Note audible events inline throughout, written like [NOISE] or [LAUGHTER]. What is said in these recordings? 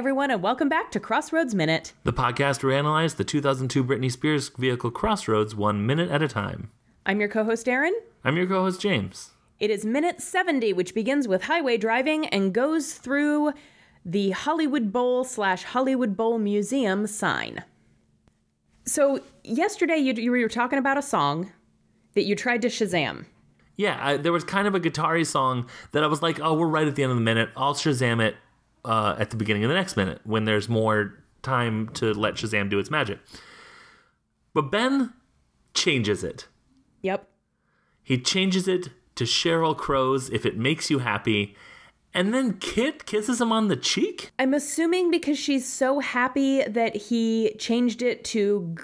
everyone, and welcome back to Crossroads Minute. The podcast where we analyze the 2002 Britney Spears vehicle Crossroads one minute at a time. I'm your co host, Aaron. I'm your co host, James. It is minute 70, which begins with highway driving and goes through the Hollywood Bowl slash Hollywood Bowl Museum sign. So, yesterday you, you were talking about a song that you tried to Shazam. Yeah, I, there was kind of a guitar song that I was like, oh, we're right at the end of the minute. I'll Shazam it uh, at the beginning of the next minute when there's more time to let Shazam do its magic. But Ben changes it. Yep. He changes it to Sheryl Crow's If It Makes You Happy. And then Kit kisses him on the cheek? I'm assuming because she's so happy that he changed it to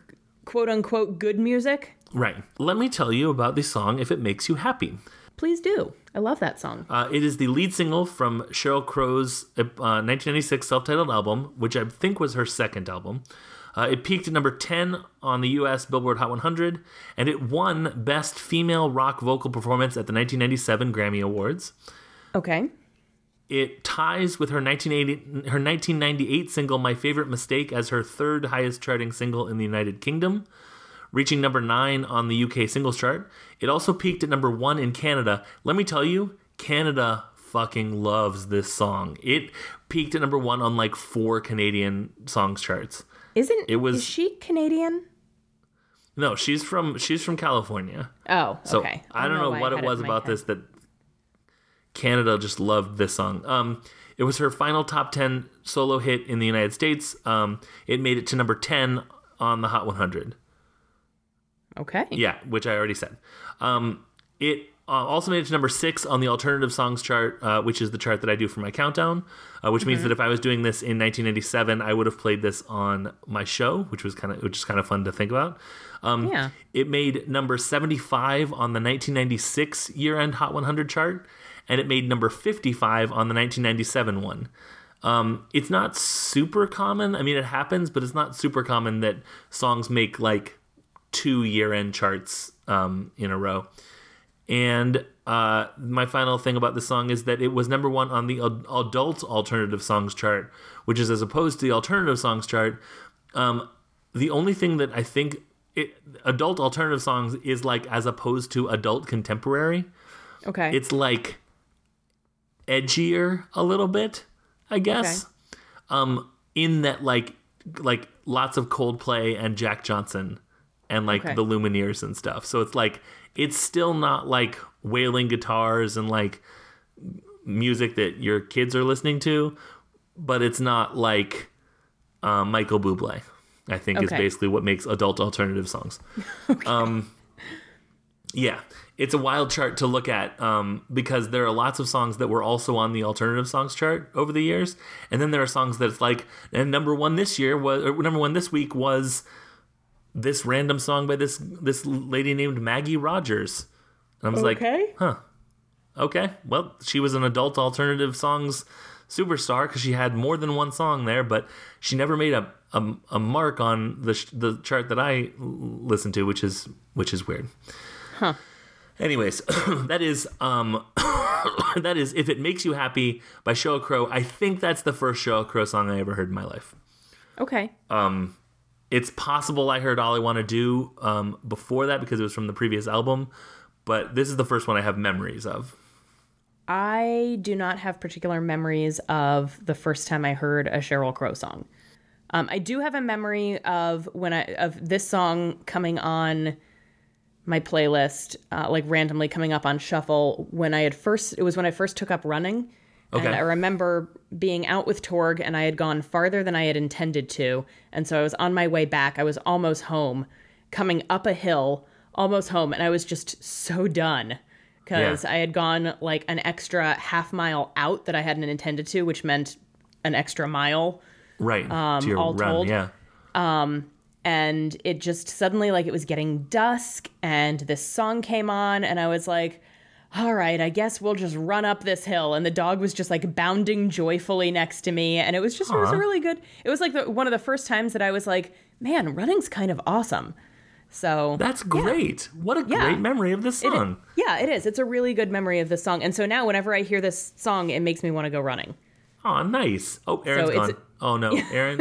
quote unquote good music. Right. Let me tell you about the song If It Makes You Happy. Please do. I love that song. Uh, it is the lead single from Sheryl Crow's uh, 1996 self titled album, which I think was her second album. Uh, it peaked at number 10 on the US Billboard Hot 100, and it won Best Female Rock Vocal Performance at the 1997 Grammy Awards. Okay. It ties with her 1980, her 1998 single "My Favorite Mistake" as her third highest charting single in the United Kingdom, reaching number nine on the UK singles chart. It also peaked at number one in Canada. Let me tell you, Canada fucking loves this song. It peaked at number one on like four Canadian songs charts. Isn't It was- is she Canadian? No, she's from she's from California. Oh, So okay. I don't know, why what it was my about head. this that Canada just loved this song. Um, it was her final top ten solo hit in the United States. Um, it made it to number ten on the Hot 100. Okay. Yeah, which I already said. Um, it uh, also made it to number six on the alternative songs chart, uh, which is the chart that I do for my countdown. Uh, which means that if I was doing this in 1997, I would have played this on my show, which was kind of which is kind of fun to think about. Um, Yeah. It made number 75 on the 1996 year-end Hot 100 chart, and it made number 55 on the 1997 one. Um, it's not super common. I mean, it happens, but it's not super common that songs make like two year-end charts um, in a row. And uh, my final thing about this song is that it was number one on the adult alternative songs chart, which is as opposed to the alternative songs chart. Um, the only thing that I think it, adult alternative songs is like as opposed to adult contemporary, Okay. it's like edgier a little bit, I guess. Um, in that like like lots of Coldplay and Jack Johnson and like Okay. the Lumineers and stuff. So it's like it's still not like wailing guitars and like music that your kids are listening to, but it's not like uh, Michael Bublé. I think is basically what makes adult alternative songs. [LAUGHS] Um, yeah, it's a wild chart to look at um, because there are lots of songs that were also on the alternative songs chart over the years, and then there are songs that's like and number one this year was or number one this week was this random song by this this lady named Maggie Rogers. And I was like, okay. huh, okay, well, she was an adult alternative songs superstar because she had more than one song there, but she never made a a, a mark on the sh- the chart that I l- listen to, which is which is weird. Huh. Anyways, [CLEARS THROAT] that is um [COUGHS] that is if it makes you happy by Sheryl Crow. I think that's the first Sheryl Crow song I ever heard in my life. Okay. It's possible I heard All I Want to Do um, before that because it was from the previous album, but this is the first one I have memories of. I do not have particular memories of the first time I heard a Sheryl Crow song. Um, I do have a memory of when I of this song coming on my playlist, uh, like randomly coming up on shuffle when I had first. It was when I first took up running, Okay. and I remember being out with Torg, and I had gone farther than I had intended to, and so I was on my way back. I was almost home, coming up a hill, almost home, and I was just so done because Yeah. I had gone like an extra half mile out that I hadn't intended to, which meant an extra mile. Right. to um, your all run, told. yeah. Um, and it just suddenly like it was getting dusk and this song came on and i was like all right i guess we'll just run up this hill and the dog was just like bounding joyfully next to me and it was just it was a really good it was like the, one of the first times that i was like man running's kind of awesome so That's great. What a Yeah. great memory of this it- song. yeah it is it's a really good memory of this song and so now whenever i hear this song it makes me want to go running Oh, nice. Oh, Aaron's So gone. Oh no, [LAUGHS] Aaron.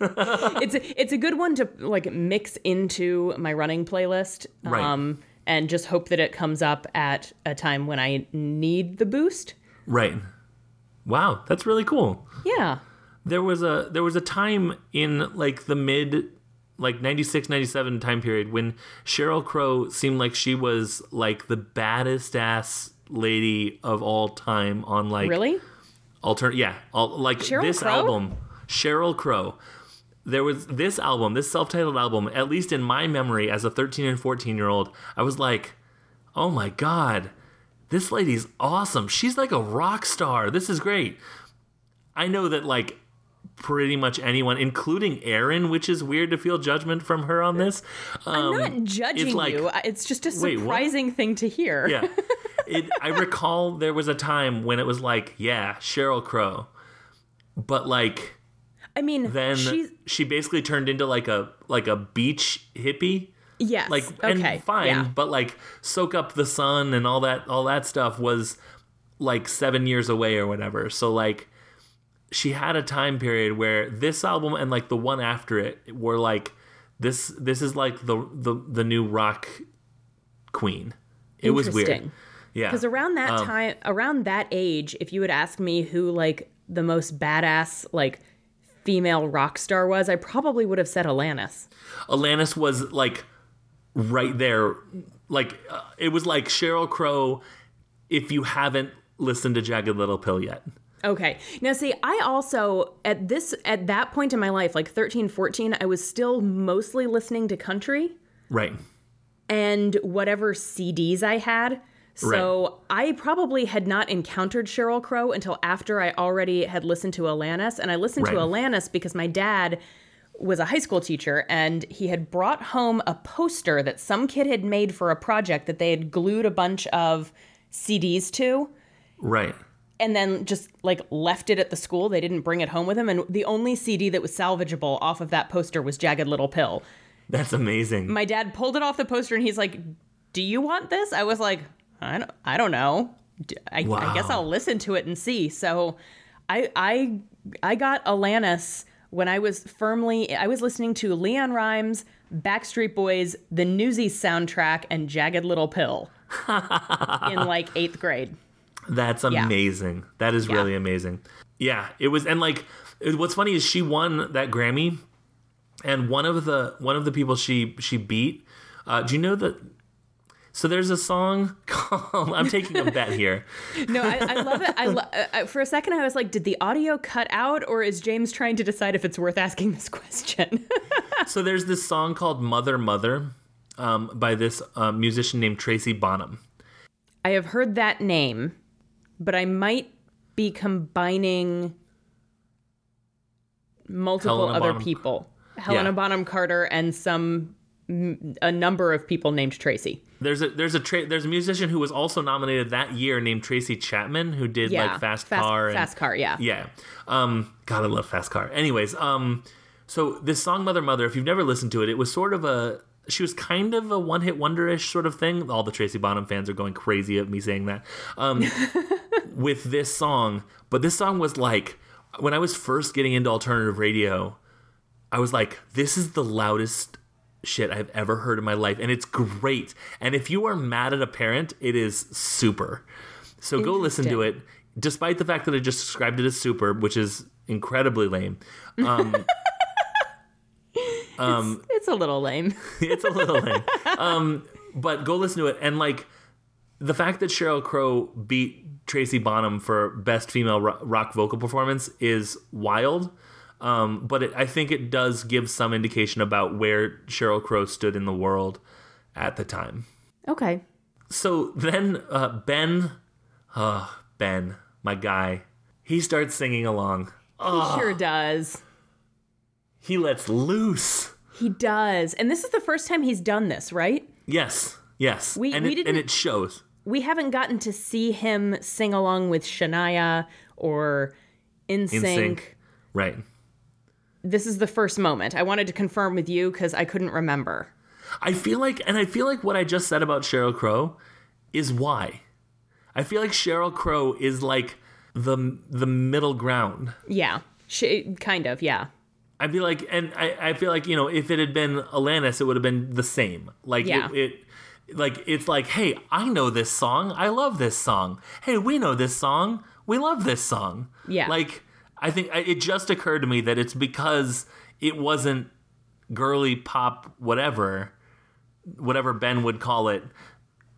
it's a, it's a good one to like mix into my running playlist. Right. Um, and just hope that it comes up at a time when I need the boost. right. Wow, that's really cool. Yeah. There was a there was a time in like the mid like 96 97 time period when Sheryl Crow seemed like she was like the baddest ass lady of all time on like Really? alternate yeah all, like Sheryl this Crow? album sheryl crow there was this album this self-titled album at least in my memory as a 13 and 14 year old i was like oh my god this lady's awesome she's like a rock star this is great i know that like pretty much anyone including Aaron which is weird to feel judgment from her on this um, I'm not judging like- you. It's just a Wait, surprising thing to hear. yeah. [LAUGHS] It, I recall there was a time when it was like, yeah, Sheryl Crow. But like I mean, then she basically turned into like a like a beach hippie. yes. Like okay. and fine, Yeah. but like soak up the sun and all that all that stuff was like 7 years away or whatever. So like she had a time period where this album and like the one after it were like this this is like the the the new rock queen. It was weird. Yeah. Because around that Um, time, around that age, if you would ask me who like the most badass like female rock star was, I probably would have said Alanis. Alanis was like right there. Like uh, it was like Sheryl Crow. If you haven't listened to Jagged Little Pill yet, Okay. Now see, I also at this at that point in my life, like 13, 14, I was still mostly listening to country right? and whatever CDs I had. So I probably had not encountered Sheryl Crow until after I already had listened to Alanis. And I listened to Right. Alanis because my dad was a high school teacher and he had brought home a poster that some kid had made for a project that they had glued a bunch of CDs to Right. and then just like left it at the school. They didn't bring it home with them. And the only CD that was salvageable off of that poster was Jagged Little Pill. That's amazing. My dad pulled it off the poster and he's like, "Do you want this?" I was like, "I don't, I don't know. I, guess Wow. I'll listen to it and see." So, I I I got Alanis when I was firmly I was listening to LeAnn Rimes, Backstreet Boys, the Newsies soundtrack, and Jagged Little Pill [LAUGHS] in like eighth grade. That's amazing. That is really amazing. Yeah, it was, and like, what's funny is she won that Grammy, and one of the one of the people she she beat. Uh, do you know that? So there's a song [LAUGHS] called. I'm taking a bet here. No, I, I love it. I, lo- I for a second I was like, did the audio cut out, or is James trying to decide if it's worth asking this question? [LAUGHS] So there's this song called "Mother Mother" um, by this uh, musician named Tracy Bonham. I have heard that name, but I might be combining multiple Helena other Bonham- people. Helena Yeah. Bonham Carter and some m- a number of people named Tracy. There's a there's a tra- there's a musician who was also nominated that year named Tracy Chapman who did Yeah, like Fast, Fast- Car and Fast Car, yeah. yeah. Um, God, I love Fast Car. Anyways, um, so this song Mother Mother, if you've never listened to it, it was sort of a she was kind of a one hit wonderish sort of thing. All the Tracy Bonham fans are going crazy at me saying that. Um, [LAUGHS] with this song, but this song was like when I was first getting into alternative radio, I was like, this is the loudest shit I've ever heard in my life. And it's great. And if you are mad at a parent, it is super. So go listen to it. Despite the fact that I just described it as super, which is incredibly lame. Um, [LAUGHS] um, It's a little lame. [LAUGHS] it's a little lame. Um, but go listen to it. And like the fact that Sheryl Crow beat Tracy Bonham for best female rock vocal performance is wild. Um, but it, I think it does give some indication about where Sheryl Crow stood in the world at the time. Okay. So then uh, Ben, uh, Ben, my guy, he starts singing along. He sure does. He lets loose. He does. And this is the first time he's done this, right? Yes, yes. We- and we it, didn't- and it shows. we haven't gotten to see him sing along with Shania or NSYNC. Right. This is the first moment. I wanted to confirm with you because I couldn't remember. I feel like, and I feel like what I just said about Sheryl Crow is why. I feel like Sheryl Crow is like the the middle ground. Yeah. She, kind of, yeah. I feel like, and I, I feel like you know, if it had been Alanis, it would have been the same. Like Yeah. it, it, like it's like, hey, I know this song. I love this song. Hey, we know this song. We love this song. Yeah. Like I think I- it just occurred to me that it's because it wasn't girly pop, whatever, whatever Ben would call it.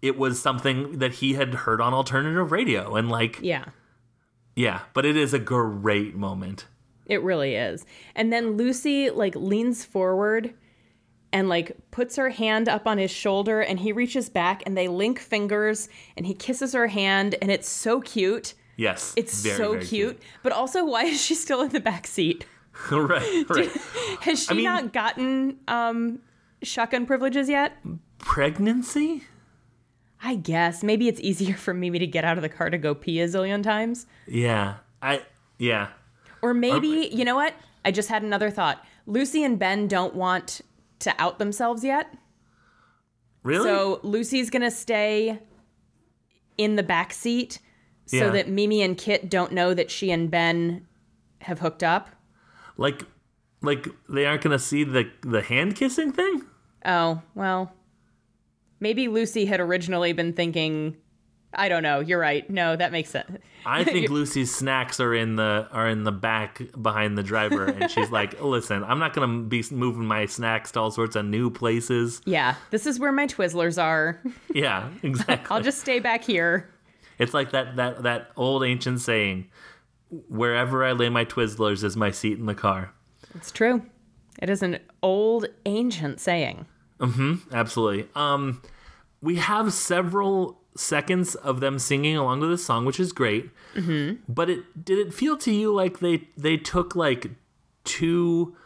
It was something that he had heard on alternative radio, and like, Yeah. yeah. But it is a great moment. It really is. And then Lucy like leans forward and like puts her hand up on his shoulder and he reaches back and they link fingers and he kisses her hand and it's so cute. Yes, It's very, so very cute. But also why is she still in the back seat? [LAUGHS] right, right. [LAUGHS] Has she mean- not gotten um shotgun privileges yet? Pregnancy? I guess. Maybe it's easier for Mimi to get out of the car to go pee a zillion times. Yeah, I yeah. Or maybe, you know what? I just had another thought. Lucy and Ben don't want to out themselves yet. Really? So Lucy's gonna stay in the back seat so Yeah. that Mimi and Kit don't know that she and Ben have hooked up. like, like they aren't gonna see the the hand kissing thing? Oh, well. Maybe Lucy had originally been thinking I don't know, you're right. No, that makes sense. I [LAUGHS] think Lucy's snacks are in the are in the back behind the driver, and she's like, [LAUGHS] "Listen, I'm not gonna be moving my snacks to all sorts of new places." Yeah, this is where my Twizzlers are. Yeah, [LAUGHS] exactly. I'll just stay back here. It's like that that that old ancient saying, "Wherever I lay my Twizzlers is my seat in the car." It's true. It is an old ancient saying. Absolutely. Um, we have several seconds of them singing along to this song, which is great. Mm-hmm. But it did it feel to you like they they took like two,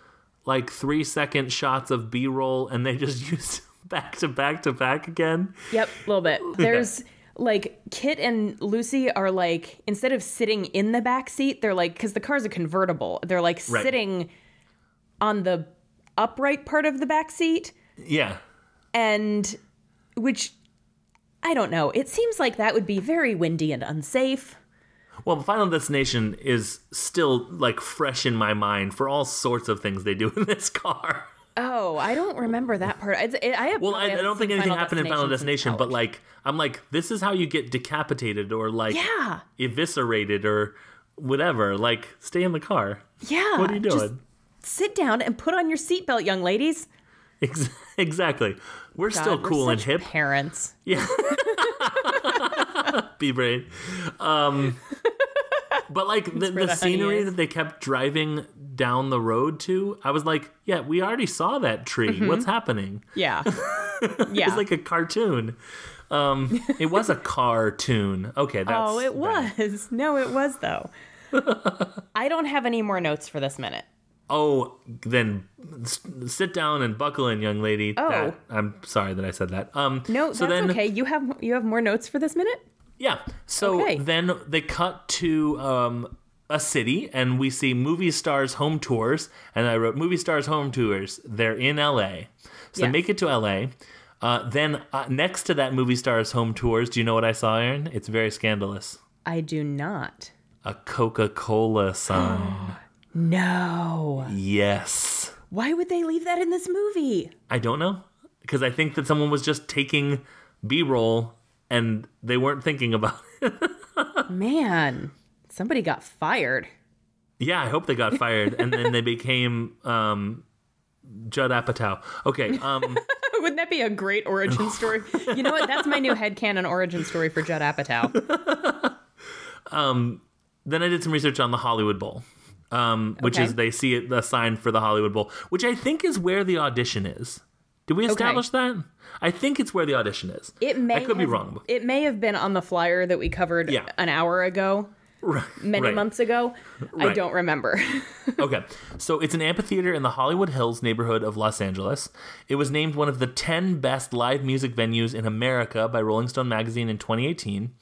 like three second shots of B roll and they just [LAUGHS] used back to back to back again? Yep, a little bit. [LAUGHS] There's like Kit and Lucy are like instead of sitting in the back seat, they're like because the car's a convertible. They're like Right. sitting on the upright part of the back seat, Yeah. and which I don't know. It seems like that would be very windy and unsafe. Well, the Final Destination is still like fresh in my mind for all sorts of things they do in this car. [LAUGHS] Oh, I don't remember that part. I, I have Well, I, I don't think anything happened in Final Destination, but like I'm like, this is how you get decapitated or like Yeah. eviscerated or whatever. Like, stay in the car. yeah. What are you doing? sit down and put on your seatbelt, young ladies. Ex- [LAUGHS] exactly. We're still God, we're cool and hip. Parents. Yeah. [LAUGHS] Be brave. Um, but like [LAUGHS] the, the the scenery that they kept driving down the road to, I was like, yeah, we already saw that tree. Mm-hmm. What's happening? Yeah. [LAUGHS] yeah. It's like a cartoon. Um, it was a [LAUGHS] cartoon. Okay, that's Oh, it bad. was. No, it was though. I don't have any more notes for this minute. Oh, then sit down and buckle in, young lady. Oh. That- I'm sorry that I said that. Um, No, so that's then, okay. You have you have more notes for this minute? Yeah. So Okay. then they cut to um, a city, and we see movie stars home tours. And I wrote movie stars home tours. They're in L.A. So they Yes. make it to L.A. Uh, then uh, next to that movie stars home tours, do you know what I saw, Aaron? It's very scandalous. I do not. A Coca Cola sign. [GASPS] No. yes. Why would they leave that in this movie? I don't know because I think that someone was just taking B-roll and they weren't thinking about [LAUGHS] it. Man, somebody got fired. Yeah, I hope they got fired and then they became um, Judd Apatow. Okay, um, [LAUGHS] Wouldn't that be a great origin [LAUGHS] story? you know what? That's my new headcanon origin story for Judd Apatow. then I did some research on the Hollywood Bowl, um, which Okay. is they see it the sign for the Hollywood Bowl, which I think is where the audition is. Did we establish that? I think it's where the audition is. It may I could be wrong. It may have been on the flyer that we covered Yeah. an hour ago, Right, many right. months ago. I don't remember. [LAUGHS] okay, so it's an amphitheater in the Hollywood Hills neighborhood of Los Angeles. It was named one of the 10 best live music venues in America by Rolling Stone magazine in 2018.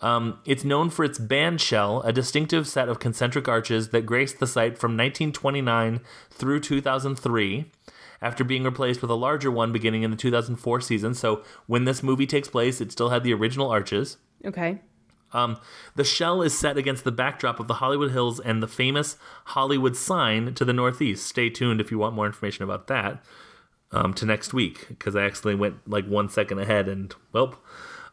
Um, it's known for its band shell, a distinctive set of concentric arches that graced the site from 1929 through 2003, after being replaced with a larger one beginning in the 2004 season. So when this movie takes place, it still had the original arches. okay. Um, the shell is set against the backdrop of the Hollywood Hills and the famous Hollywood sign to the northeast. Stay tuned if you want more information about that um, to next week because I accidentally went like one second ahead and well.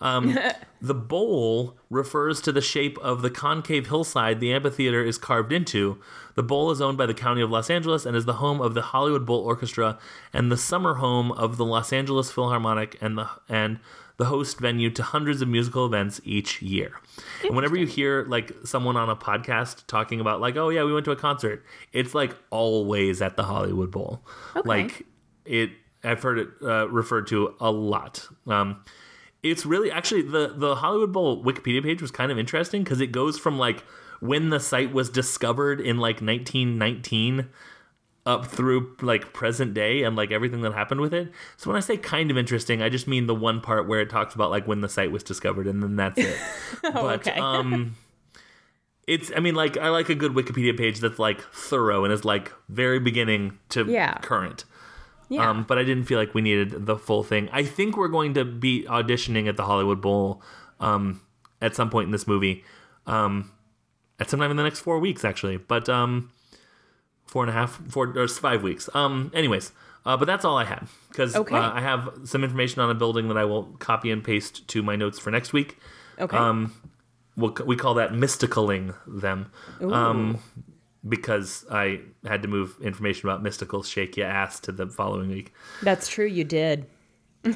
Um, [LAUGHS] the bowl refers to the shape of the concave hillside the amphitheater is carved into. The bowl is owned by the County of Los Angeles and is the home of the Hollywood Bowl Orchestra and the summer home of the Los Angeles Philharmonic and the and the host venue to hundreds of musical events each year. And whenever you hear like someone on a podcast talking about like, oh yeah, we went to a concert, it's like always at the Hollywood Bowl. Okay. Like it, I've heard it uh, referred to a lot. Um, it's really actually the the Hollywood Bowl Wikipedia page was kind of interesting because it goes from like when the site was discovered in like 1919 up through like present day and like everything that happened with it. So when I say kind of interesting, I just mean the one part where it talks about like when the site was discovered and then that's it. [LAUGHS] but Oh, okay. um it's I mean like I like a good Wikipedia page that's like thorough and is like very beginning to Yeah. current. Yeah. Um, but I didn't feel like we needed the full thing. I think we're going to be auditioning at the Hollywood Bowl um, at some point in this movie, um, at some time in the next four weeks, actually. But um, four and a half, four or five weeks. Um, anyways, uh, but that's all I had because Okay. uh, I have some information on a building that I will copy and paste to my notes for next week. okay. Um, we'll, we call that mysticaling them. Because I had to move information about Mystikal shake Your ass to the following week. That's true. You did. [LAUGHS]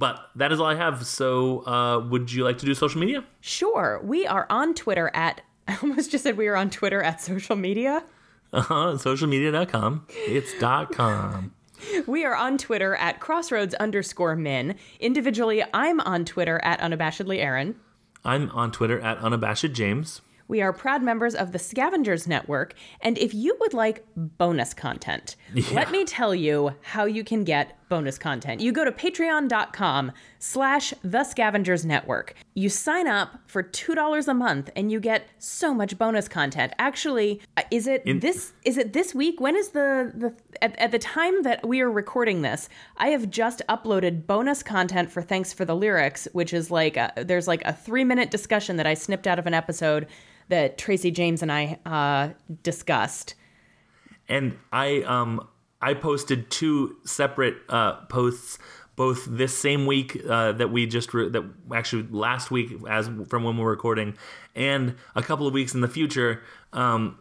But that is all I have. So, uh, would you like to do social media? Sure. We are on Twitter at. [LAUGHS] I almost just said we are on Twitter at social media. Uh-huh, socialmedia.com. It's dot com. [LAUGHS] We are on Twitter at crossroads underscore min. Individually, I'm on Twitter at unabashedly Aaron. I'm on Twitter at unabashed James. We are proud members of the Scavengers Network, and if you would like bonus content, let me tell you how you can get bonus content. You go to patreon.com slash the Scavengers Network. You sign up for $2 a month and you get so much bonus content. Actually, uh, is it this is it this week? When is the the at, at the time that we are recording this, I have just uploaded bonus content for Thanks for the Lyrics, which is like a, there's like a 3-minute discussion that I snipped out of an episode that Tracy James and I uh, discussed. And I um I posted two separate uh, posts both this same week uh, that we just re- that actually last week as from when we're recording and a couple of weeks in the future um,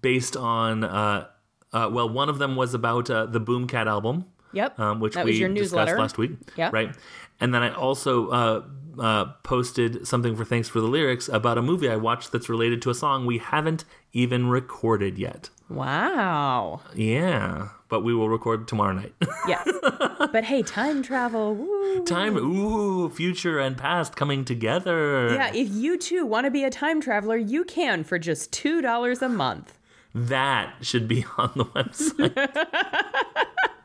based on uh, uh, well one of them was about uh, the Boomkat album Yep. um, which that we was your discussed newsletter. last week. Yep. Right. And then I also uh, uh, posted something for Thanks for the Lyrics about a movie I watched that's related to a song we haven't even recorded yet. Wow. Yeah. But we will record tomorrow night. [LAUGHS] Yes. but hey, time travel. Woo. Time, ooh, future and past coming together. Yeah, if you too want to be a time traveler, you can for just $2 a month. That should be [LAUGHS] on the website. [LAUGHS]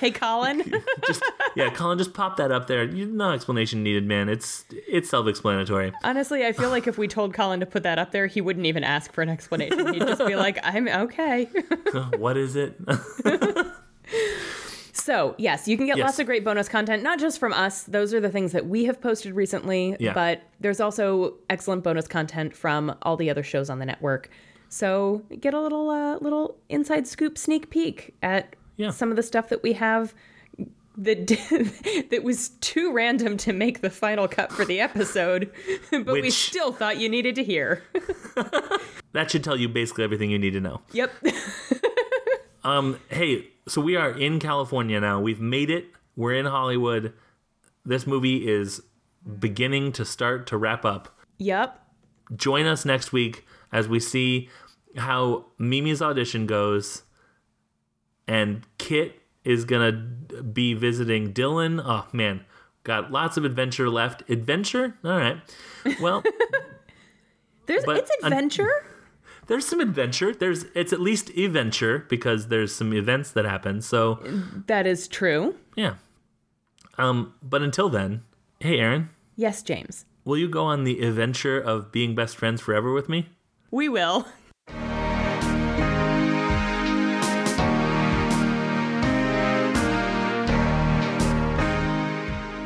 Hey, Colin. [LAUGHS] just yeah, Colin, just pop that up there. No explanation needed, man. It's it's self-explanatory. Honestly, I feel like if we told Colin to put that up there, he wouldn't even ask for an explanation. He'd just be like, I'm okay. [LAUGHS] what is it? [LAUGHS] So, yes, you can get Yes. lots of great bonus content, not just from us. Those are the things that we have posted recently, Yeah. but there's also excellent bonus content from all the other shows on the network. So, get a little uh, little inside scoop sneak peek at Yeah. some of the stuff that we have that [LAUGHS] that was too random to make the final cut for the episode, [LAUGHS] but we still thought you needed to hear. [LAUGHS] that should tell you basically everything you need to know. yep. Um, hey, so we are in California now. We've made it. We're in Hollywood. This movie is beginning to start to wrap up. yep. Join us next week as we see how Mimi's audition goes. And Kit is gonna be visiting Dylan. Oh man, got lots of adventure left. Adventure? All right. Well, [LAUGHS] There's it's un- adventure. there's some adventure. There's it's at least adventure because there's some events that happen. So that is true. Yeah. Um, but until then, hey Aaron, Yes, James. will you go on the adventure of being best friends forever with me? We will. [LAUGHS]